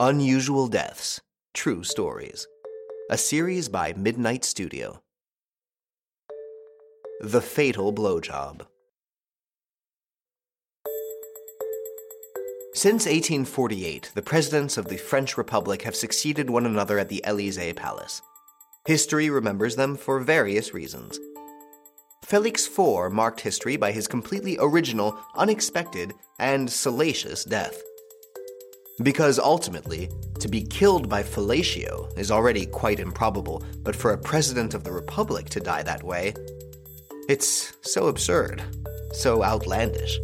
Unusual Deaths True Stories. A series by Midnight Studio. The Fatal Blowjob. Since 1848, the presidents of the French Republic have succeeded one another at the Elysee Palace. History remembers them for various reasons. Felix Faure marked history by his completely original, unexpected, and salacious death. Because ultimately, to be killed by fellatio is already quite improbable, but for a president of the Republic to die that way, it's so absurd, so outlandish.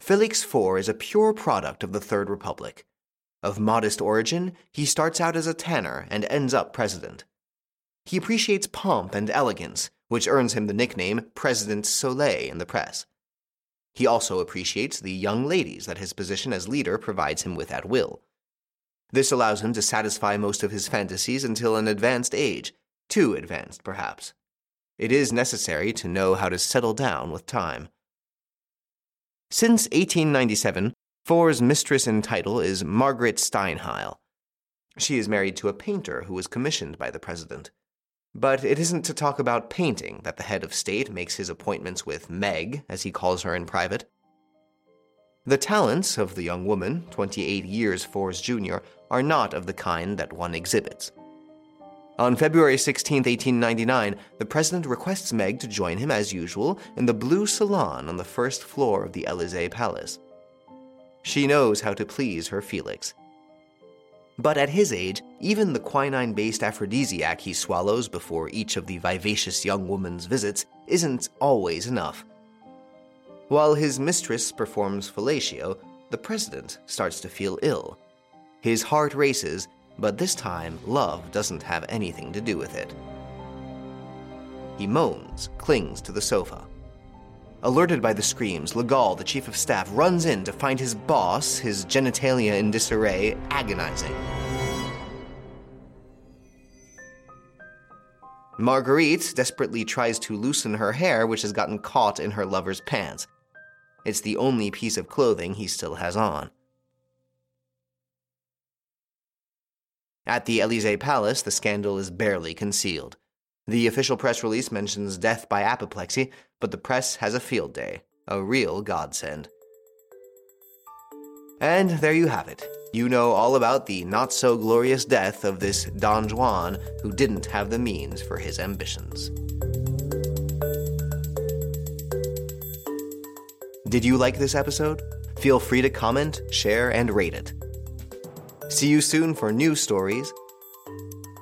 Felix Faure is a pure product of the Third Republic. Of modest origin, he starts out as a tanner and ends up president. He appreciates pomp and elegance, which earns him the nickname President Soleil in the press. He also appreciates the young ladies that his position as leader provides him with at will. This allows him to satisfy most of his fantasies until an advanced age, too advanced, perhaps. It is necessary to know how to settle down with time. Since 1897, Faure's mistress in title is Margaret Steinheil. She is married to a painter who was commissioned by the president. But it isn't to talk about painting that the head of state makes his appointments with Meg, as he calls her in private. The talents of the young woman, 28 years Faure's junior, are not of the kind that one exhibits. On February 16, 1899, the president requests Meg to join him as usual in the Blue Salon on the first floor of the Elysee Palace. She knows how to please her Felix. But at his age, even the quinine based aphrodisiac he swallows before each of the vivacious young woman's visits isn't always enough. While his mistress performs fellatio, the president starts to feel ill. His heart races but this time, love doesn't have anything to do with it. He moans, clings to the sofa. Alerted by the screams, Le Gall, the chief of staff, runs in to find his boss, his genitalia in disarray, agonizing. Marguerite desperately tries to loosen her hair, which has gotten caught in her lover's pants. It's the only piece of clothing he still has on. At the Elysee Palace, the scandal is barely concealed. The official press release mentions death by apoplexy, but the press has a field day, a real godsend. And there you have it. You know all about the not so glorious death of this Don Juan who didn't have the means for his ambitions. Did you like this episode? Feel free to comment, share, and rate it. See you soon for new stories.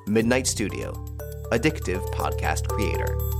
Midnight Studio, addictive podcast creator.